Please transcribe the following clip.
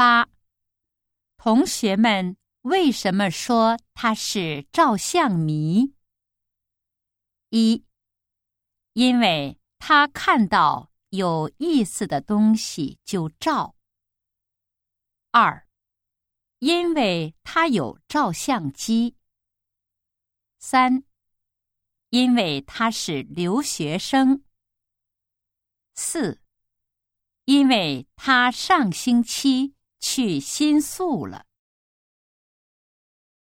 八，同学们为什么说他是照相迷？一，因为他看到有意思的东西就照。二，因为他有照相机。三，因为他是留学生。四，因为他上星期去新宿了。